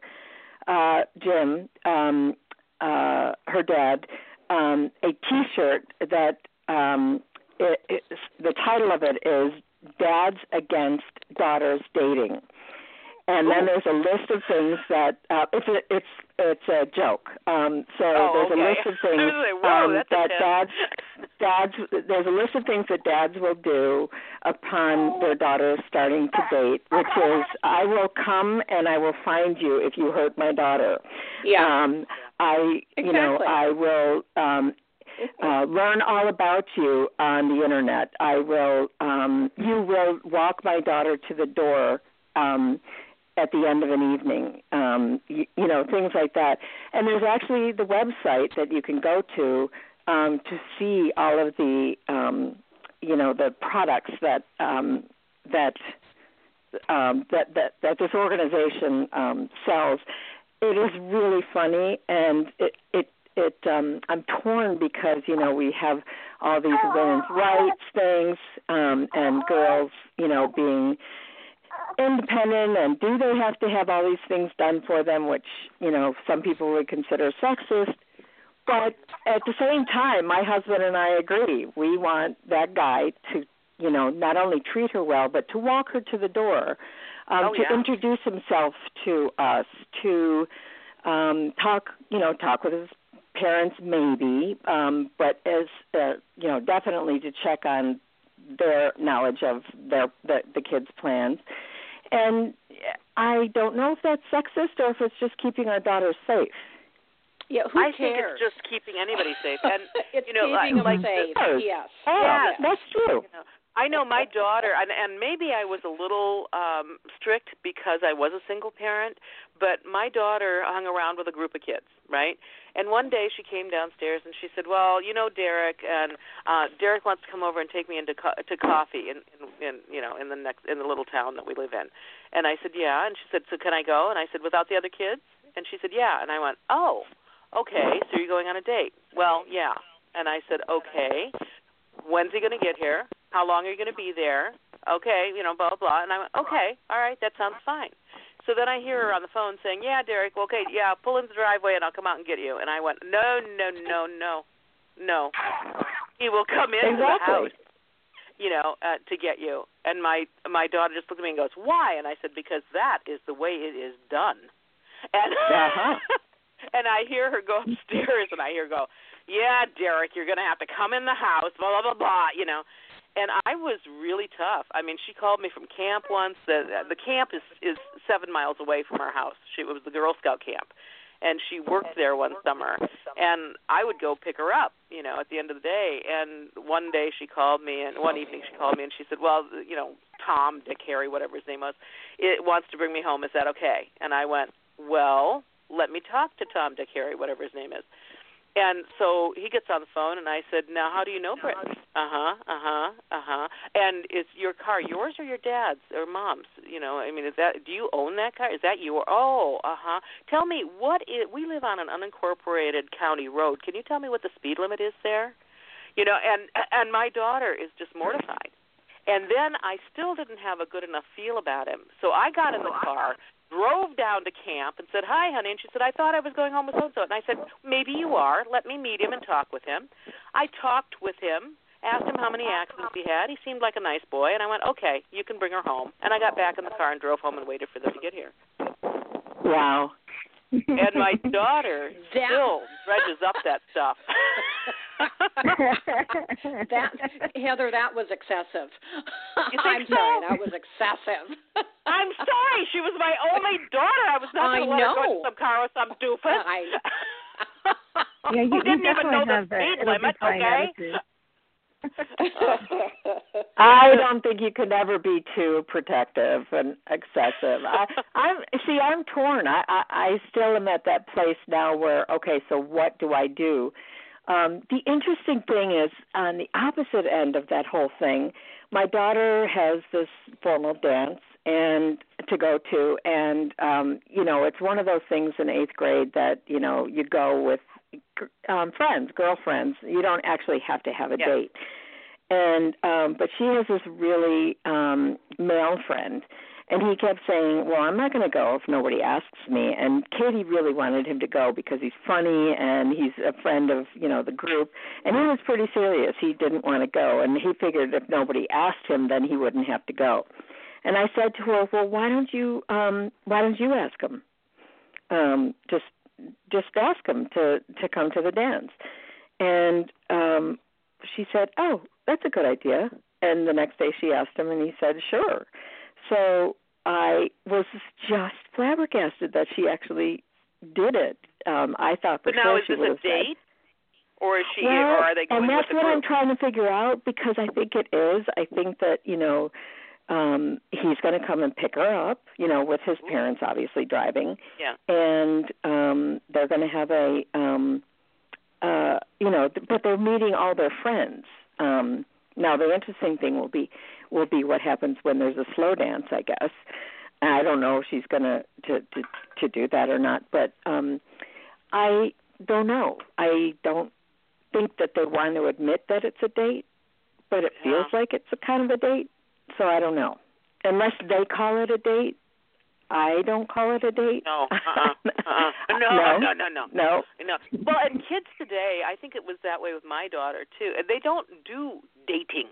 uh, Jim, um, uh, her dad, um, a T-shirt that um, it, it, the title of it is "Dads Against Daughters Dating." And then Ooh. there's a list of things that uh, it's a it's it's a joke. Um, so oh, there's okay. a list of things like, um, that dads dads there's a list of things that dads will do upon their daughter starting to date, which is I will come and I will find you if you hurt my daughter. Yeah. Um I you know, I will um uh, learn all about you on the internet. I will um you will walk my daughter to the door um at the end of an evening um you, you know things like that. And there's actually the website that you can go to um to see all of the um you know the products that um that um that that that this organization um sells. It is really funny and it it it um I'm torn because you know we have all these women's rights things um and girls you know being independent and do they have to have all these things done for them which you know some people would consider sexist. But at the same time my husband and I agree. We want that guy to you know not only treat her well but to walk her to the door um Oh, to yeah. introduce himself to us to um talk you know talk with his parents maybe um but as uh, you know definitely to check on their knowledge of their the, the kids plans and i don't know if that's sexist or if it's just keeping our daughters safe Yeah, who I think it's just keeping anybody safe. And it's you know, keeping like- them like safe. the- yes. oh Yes. that's true you know, I know my daughter, and, and maybe I was a little um strict because I was a single parent, but my daughter hung around with a group of kids, right? And one day she came downstairs and she said, "Well, you know Derek, and uh Derek wants to come over and take me into co- to coffee in, in in you know in the next in the little town that we live in." And I said, "Yeah." And she said, "So can I go?" And I said, "Without the other kids?" And she said, "Yeah." And I went, "Oh, okay. So you're going on a date?" Well, yeah. And I said, "Okay." when's he going to get here? How long are you going to be there? Okay, you know, blah blah blah. And I went, okay, all right, that sounds fine. So then I hear her on the phone saying, yeah, Derek, well, okay, yeah, pull in the driveway and I'll come out and get you. And I went, no, no, no, no, no. He will come into the house, you know, uh, to get you. And my my daughter just looked at me and goes, why? And I said, because that is the way it is done. And Uh-huh. and I hear her go upstairs, and I hear her go, "Yeah, Derek, you're gonna have to come in the house." Blah blah blah blah. You know, and I was really tough. I mean, she called me from camp once. The the camp is is seven miles away from our house. She it was the Girl Scout camp, and she worked there one summer. And I would go pick her up. You know, at the end of the day. And one day she called me, and one evening she called me, and she said, "Well, you know, Tom, Dick, Harry, whatever his name was, it wants to bring me home. Is that okay?" And I went, "Well." let me talk to Tom, Dick, Harry, whatever his name is. And so he gets on the phone, and I said, "Now, how do you know Britt?" Uh huh. Uh huh. Uh huh. And is your car yours or your dad's or mom's? You know, I mean, is that do you own that car? Is that your? Oh, uh huh. Tell me what is. We live on an unincorporated county road. Can you tell me what the speed limit is there? You know, and and my daughter is just mortified. And then I still didn't have a good enough feel about him. So I got in the car, drove down to camp and said, "Hi, honey." And she said, "I thought I was going home with so and so." And I said, "Maybe you are. Let me meet him and talk with him." I talked with him, asked him how many accidents he had. He seemed like a nice boy, and I went, "Okay, you can bring her home." And I got back in the car and drove home and waited for them to get here. Wow. And my daughter still dredges up that stuff. that Heather, that was excessive. You I'm so? sorry, that was excessive. I'm sorry, she was my only daughter. I was not I going to let her go to some car with some doofus. I- yeah, you, Who you didn't even know the have that. speed limit, okay? I don't think you could ever be too protective and excessive. I, I'm see, I'm torn. I, I I still am at that place now where okay, so what do I do? Um, the interesting thing is on the opposite end of that whole thing. My daughter has this formal dance and to go to, and um, you know, it's one of those things in eighth grade that you know you go with um, friends, girlfriends. You don't actually have to have a Yeah. date and um but she has this really um male friend and he kept saying well i'm not going to go if nobody asks me. And katie really wanted him to go because he's funny and he's a friend of you know the group. And he was pretty serious. He didn't want to go. And he figured if nobody asked him then he wouldn't have to go. And i said to her well why don't you um why don't you ask him? Um just just ask him to to come to the dance. And um she said, "Oh, that's a good idea." And the next day she asked him, and he said, "Sure." So I was just flabbergasted that she actually did it. Um, I thought for But now is she this would a have said. date? Or is she Well, or are they going and that's what I'm trying to figure out because I think it is. I think that you know um he's going to come and pick her up, you know, with his parents obviously driving, Yeah. and um they're going to have a um uh you know but they're meeting all their friends um now the interesting thing will be will be what happens when there's a slow dance i guess i don't know if she's going to to to to do that or not but um i don't know i don't think that they want to admit that it's a date but it Yeah. feels like it's a kind of a date so i don't know unless they call it a date i don't call it a date No. Uh-uh. Uh-uh. No, no no, no, no. no No. Well, and kids today, I think it was that way with my daughter too. They don't do dating.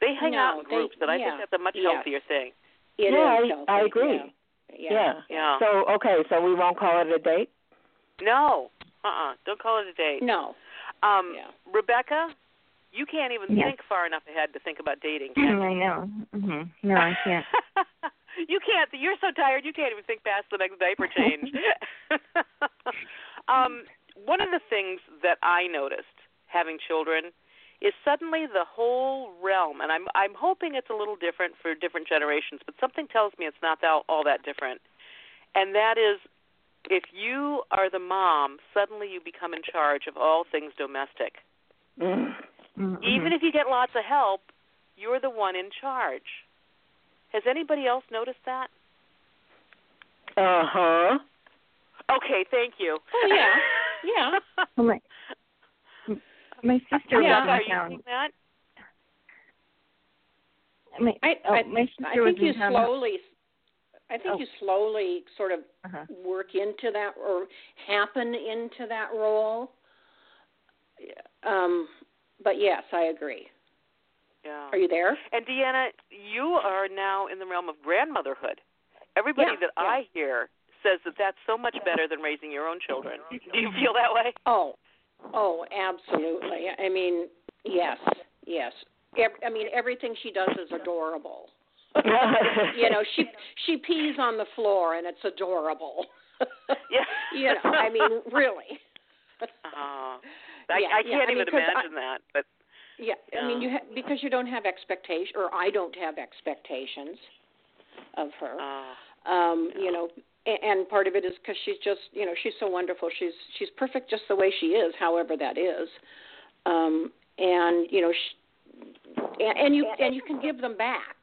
They hang No, out in they- groups, and I yeah. think that's a much Yes. healthier thing. It Yeah, is I- healthy, I agree. Yeah. yeah. Yeah. So okay, so we won't call it a date. No. Uh-uh. Don't call it a date. No. Um, Yeah. Rebecca, you can't even Yes. think far enough ahead to think about dating. I Can you? know. hmm No, I can't. you can't. You're so tired. You can't even think past the next diaper change. um, one of the things that I noticed having children is suddenly the whole realm, and I'm I'm hoping it's a little different for different generations, but something tells me it's not that, all that different, and that is. If you are the mom, suddenly you become in charge of all things domestic. Mm. Mhm. Even if you get lots of help, you're the one in charge. Has anybody else noticed that? Uh huh. Okay, thank you. Oh, yeah. Yeah. Well, my my sister Yeah, was are in you town. seeing that? My, I, oh, I, my sister I think you town. slowly, I think Oh. you slowly sort of Uh-huh. work into that or happen into that role. Um, but yes, I agree. Yeah. Are you there? And Deanna, you are now in the realm of grandmotherhood. Everybody Yeah, that yeah. I hear says that that's so much better than raising your own children. Do you feel that way? Oh, oh, absolutely. I mean, yes, yes. I mean, everything she does is adorable. you know, she she pees on the floor and it's adorable. Yeah. you know, I mean, really. Uh, I, Yeah, I can't I mean, even 'cause I- imagine that. But Yeah, I mean, you ha- because you don't have expectation, or I don't have expectations of her. uh, Um, Yeah. You know, and part of it is because she's just you know she's so wonderful she's she's perfect just the way she is however that is um and you know she, and, and you and you can give them back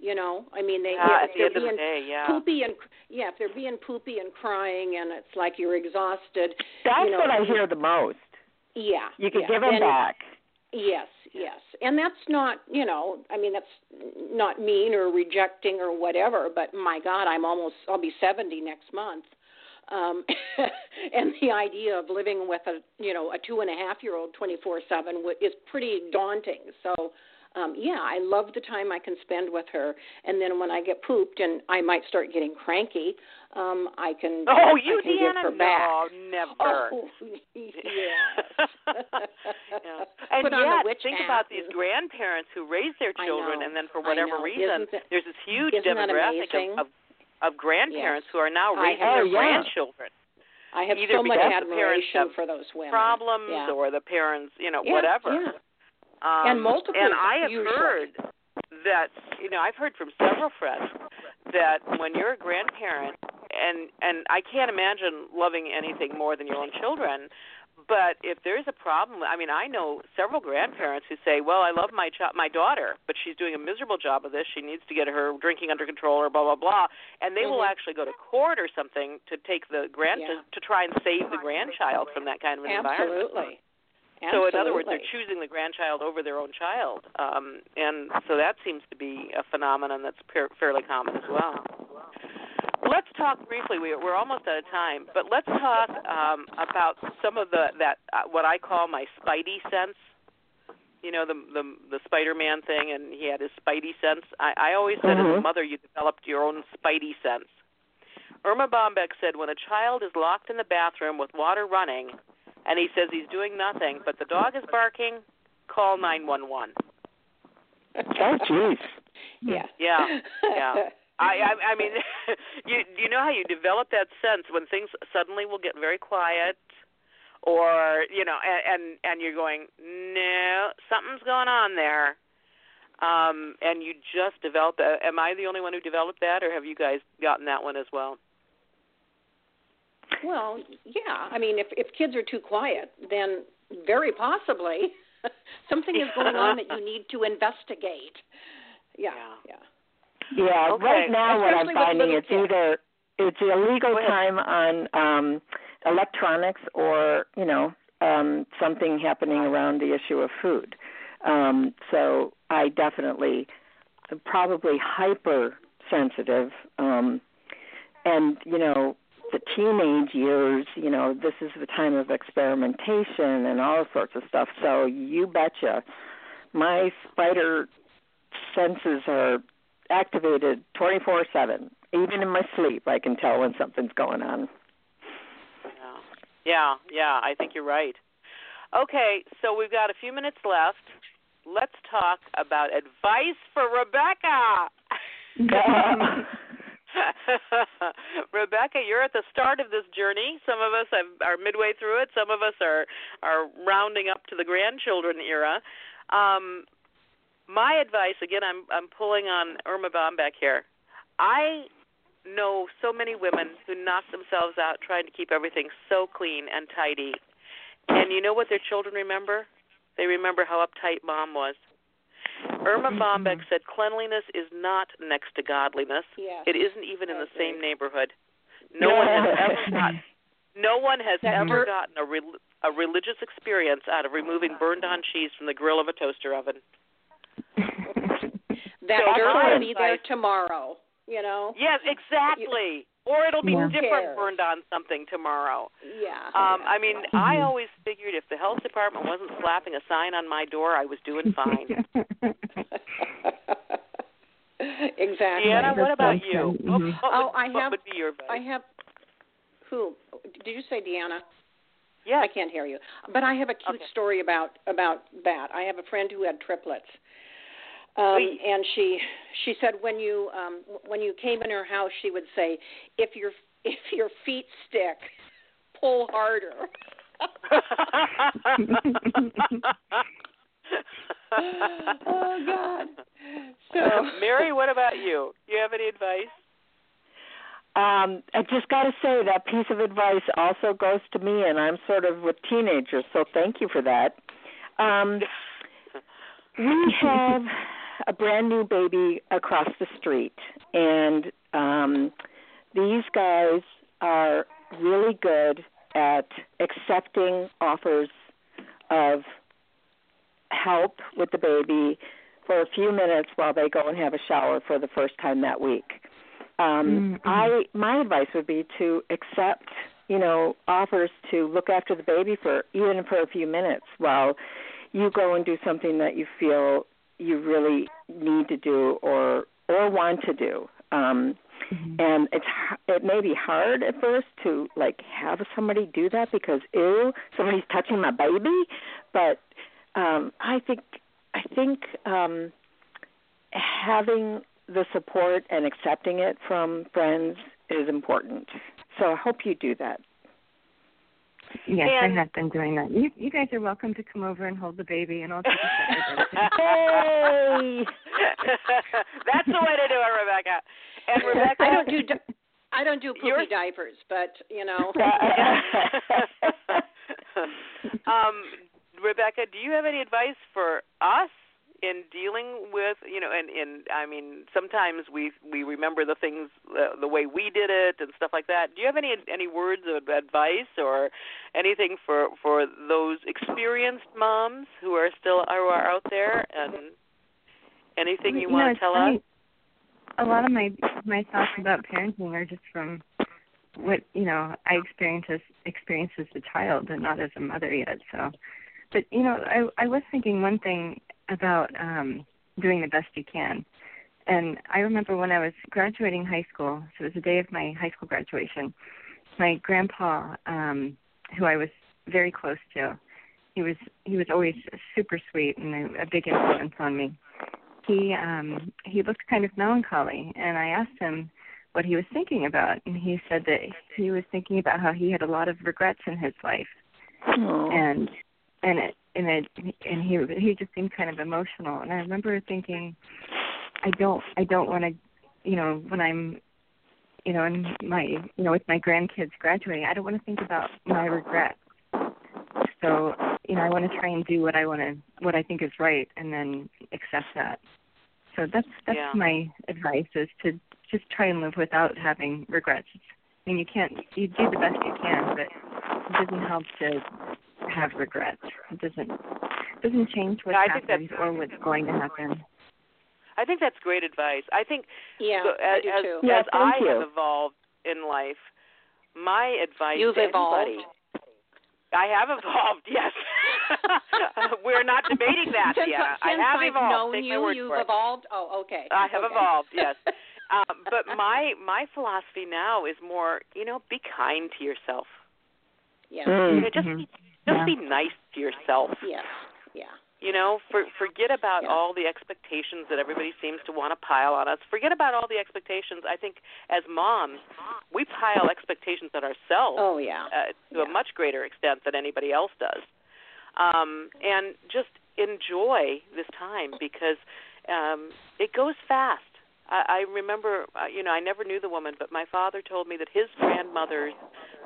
you know i mean they yeah, if at they're end of being the day, yeah. poopy and yeah if they're being poopy and crying and it's like you're exhausted That's you know, what I hear the most. yeah You can yeah. give them then, back. Yes, yes. And that's not, you know, I mean that's not mean or rejecting or whatever, but my god, I'm almost I'll be 70 next month. Um and the idea of living with a, you know, a two and a half year old 24/7 is pretty daunting. So um yeah, I love the time I can spend with her and then when I get pooped and I might start getting cranky, um I can Oh, I you can Deanna? give her back. No, never. Oh, yes. yeah. And Put yet, think about these grandparents who raise their children, and then for whatever reason, Isn't there's this huge demographic of, of of grandparents who are now raising their yeah. grandchildren. I have Either so much because the parents admiration have for those women. Problems yeah. or the parents, you know, Yeah, whatever. Um, And multiple, And I have usually. heard that you know I've heard from several friends that when you're a grandparent and and I can't imagine loving anything more than your own children. But if there's a problem, I mean, I know several grandparents who say, "Well, I love my ch- my daughter, but she's doing a miserable job of this. She needs to get her drinking under control, or blah blah blah." And they will Mhm. actually go to court or something to take the grand Yeah. to, to try and save the grandchild from that kind of an environment. Absolutely. So in other words, they're choosing the grandchild over their own child, um, and so that seems to be a phenomenon that's par- fairly common as well. Let's talk briefly. We, we're almost out of time, but let's talk um, about some of the that uh, what I call my spidey sense. You know the the the Spider-Man thing, and he had his spidey sense. I, I always said as a Mhm. mother, you developed your own spidey sense. Erma Bombeck said, when a child is locked in the bathroom with water running, and he says he's doing nothing, but the dog is barking, call 911. Oh, jeez. Yeah. Yeah, yeah. I, I, I mean, you you know how you develop that sense when things suddenly will get very quiet, or you know, and and, and you're going, no, something's going on there, um, and you just develop that. Am I the only one who developed that, or have you guys gotten that one as well? Well, yeah. I mean, if if kids are too quiet, then very possibly something is going on that you need to investigate. Yeah. Yeah. Yeah. Yeah, Okay. right now what I'm finding little it's kids. either it's illegal time on um electronics or, you know, um something happening around the issue of food. Um so I definitely probably hyper sensitive um and you know the teenage years, you know, this is the time of experimentation and all sorts of stuff. So you betcha my spider senses are activated 24/7. Even in my sleep, I can tell when something's going on. Yeah. Yeah, yeah, I think you're right. Okay, so we've got a few minutes left. Let's talk about advice for Rebecca. Rebecca, you're at the start of this journey. Some of us have, are midway through it. Some of us are are rounding up to the grandchildren era. Um, my advice, again, I'm I'm pulling on Erma Bombeck here. I know so many women who knock themselves out trying to keep everything so clean and tidy. And you know what their children remember? They remember how uptight mom was. Erma mm-hmm. Bombeck said cleanliness is not next to godliness. Yes. It isn't even in the same neighborhood. No one has ever got no one has Never. ever gotten a re- a religious experience out of removing burned on cheese from the grill of a toaster oven. That So dirt will be there tomorrow. You know. Yes, exactly. Or it'll be Yeah. different burned on something tomorrow. Yeah. Um, yeah. I mean, I always figured if the health department wasn't slapping a sign on my door, I was doing fine. exactly. Deanna, what about you? awesome. What, what Oh, would, I what have- would be your advice? I have who? Did you say Deanna? Yeah, I can't hear you. But I have a cute Okay. story about about that. I have a friend who had triplets. Um and she she said when you um when you came in her house she would say if your if your feet stick pull harder. oh god. So Mary, what about you? Do you have any advice? um, I just got to say that piece of advice also goes to me, and I'm sort of with teenagers, so thank you for that. Um, we have a brand new baby across the street, and um, these guys are really good at accepting offers of help with the baby for a few minutes while they go and have a shower for the first time that week. Um, mm-hmm. I my advice would be to accept, you know, offers to look after the baby for even for a few minutes while you go and do something that you feel you really need to do or or want to do. Um, mm-hmm. And it's it may be hard at first to like have somebody do that because ew, somebody's touching my baby, but um, I think I think um, having the support and accepting it from friends is important. So I hope you do that. Yes, and, I have been doing that. You you guys are welcome to come over and hold the baby, and I'll take a Hey, that's the way to do it, Rebecca. And Rebecca, I don't do I don't do poopy diapers, but you know. um, Rebecca, do you have any advice for us in dealing with you know and and I mean sometimes we we remember the things uh, the way we did it and stuff like that. Do you have any any words of advice or anything for for those experienced moms who are still who are out there and anything you, you want know, to tell funny. us? A lot of my my thoughts about parenting are just from what you know I experienced as experienced as a child and not as a mother yet. So, but you know I I was thinking one thing about um, doing the best you can. And I remember when I was graduating high school, so it was the day of my high school graduation, my grandpa, um, who I was very close to, he was he was always super sweet and a, a big influence on me. He um he looked kind of melancholy and I asked him what he was thinking about and he said that he was thinking about how he had a lot of regrets in his life. Aww. And and it and it and he he just seemed kind of emotional. And i remember thinking i don't i don't want to you know when i'm you know in my you know with my grandkids graduating i don't want to think about my regrets. So you know i want to try and do what i want to what i think is right and then accept that. So that's that's yeah. my advice is to just try and live without having regrets. I mean, you can't you do the best you can, but it doesn't help to have regrets. It doesn't doesn't change what yeah, happens or what's going to happen. I think that's great advice. I think yeah, so, as, I do as, too. Yeah, as I have evolved in life, my advice You've to evolved. anybody, I have evolved. Yes, we're not debating that, since, Deanna. Since I have I've evolved. known Take you, you've for it. evolved. Oh, okay. I have okay. evolved. Yes. um, but my my philosophy now is more, you know, be kind to yourself. Yeah. Mm. You know, just Mhm. be, just Yeah. be nice to yourself. Yes. Yeah. You know, for, forget about Yeah. all the expectations that everybody seems to want to pile on us. Forget about all the expectations. I think as moms, we pile expectations on ourselves Oh yeah. uh, to Yeah. a much greater extent than anybody else does. Um, and just enjoy this time because um, it goes fast. I, I remember, uh, you know, I never knew the woman, but my father told me that his grandmother's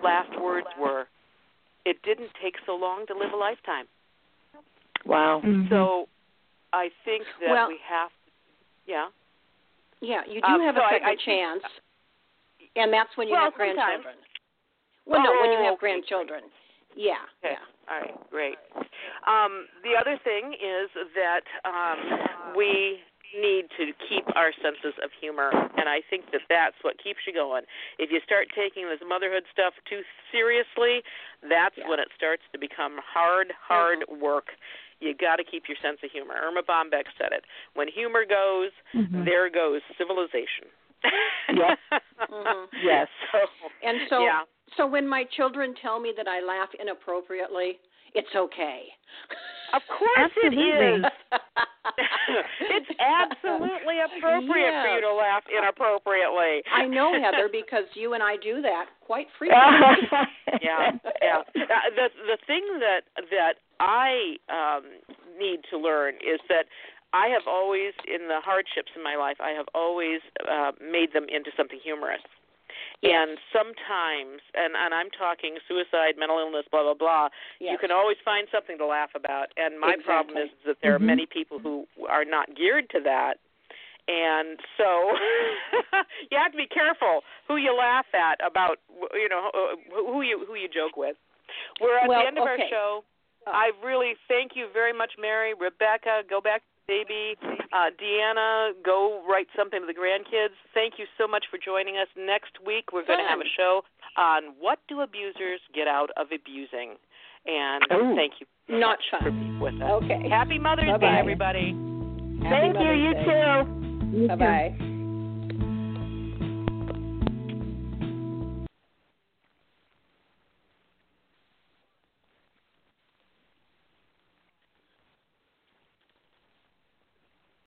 last words were, "It didn't take so long to live a lifetime." Wow. Mhm. So I think that Well- we have, yeah. Yeah, you do Um, have so a I- second I think- chance, and that's when you Well, have sometimes. grandchildren. Well, no, when you Oh, have okay. grandchildren. Yeah. Okay. Yeah. All right, great. Um, the other thing is that um, we need to keep our senses of humor, and I think that that's what keeps you going. If you start taking this motherhood stuff too seriously, that's Yeah. when it starts to become hard, hard work. You got to keep your sense of humor. Erma Bombeck said it. When humor goes, Mhm. there goes civilization. Yep. Mhm. Yes. So, And so, yeah. so when my children tell me that I laugh inappropriately, it's okay. Of course Absolutely. it is. it's absolutely appropriate for you to laugh inappropriately. I know Heather because you and I do that quite frequently. yeah, yeah. Uh, the the thing that that I um need to learn is that I have always, in the hardships in my life, I have always uh, made them into something humorous. And sometimes, and and I'm talking suicide, mental illness, blah blah blah. Yes. You can always find something to laugh about. And my Exactly. problem is that there Mhm. are many people who are not geared to that. And so you have to be careful who you laugh at about, you know, who you who you joke with. We're at Well, the end of okay. our show. I really thank you very much, Mary, Rebecca. Go back baby. Uh, Deanna, go write something to the grandkids. Thank you so much for joining us. Next week, we're going to have a show on what do abusers get out of abusing. And Ooh. thank you Not for fun. being with us. Okay. Happy Mother's Day, Bye-bye. everybody. Happy Thank you. Mother's You Day. too. You Bye too. bye.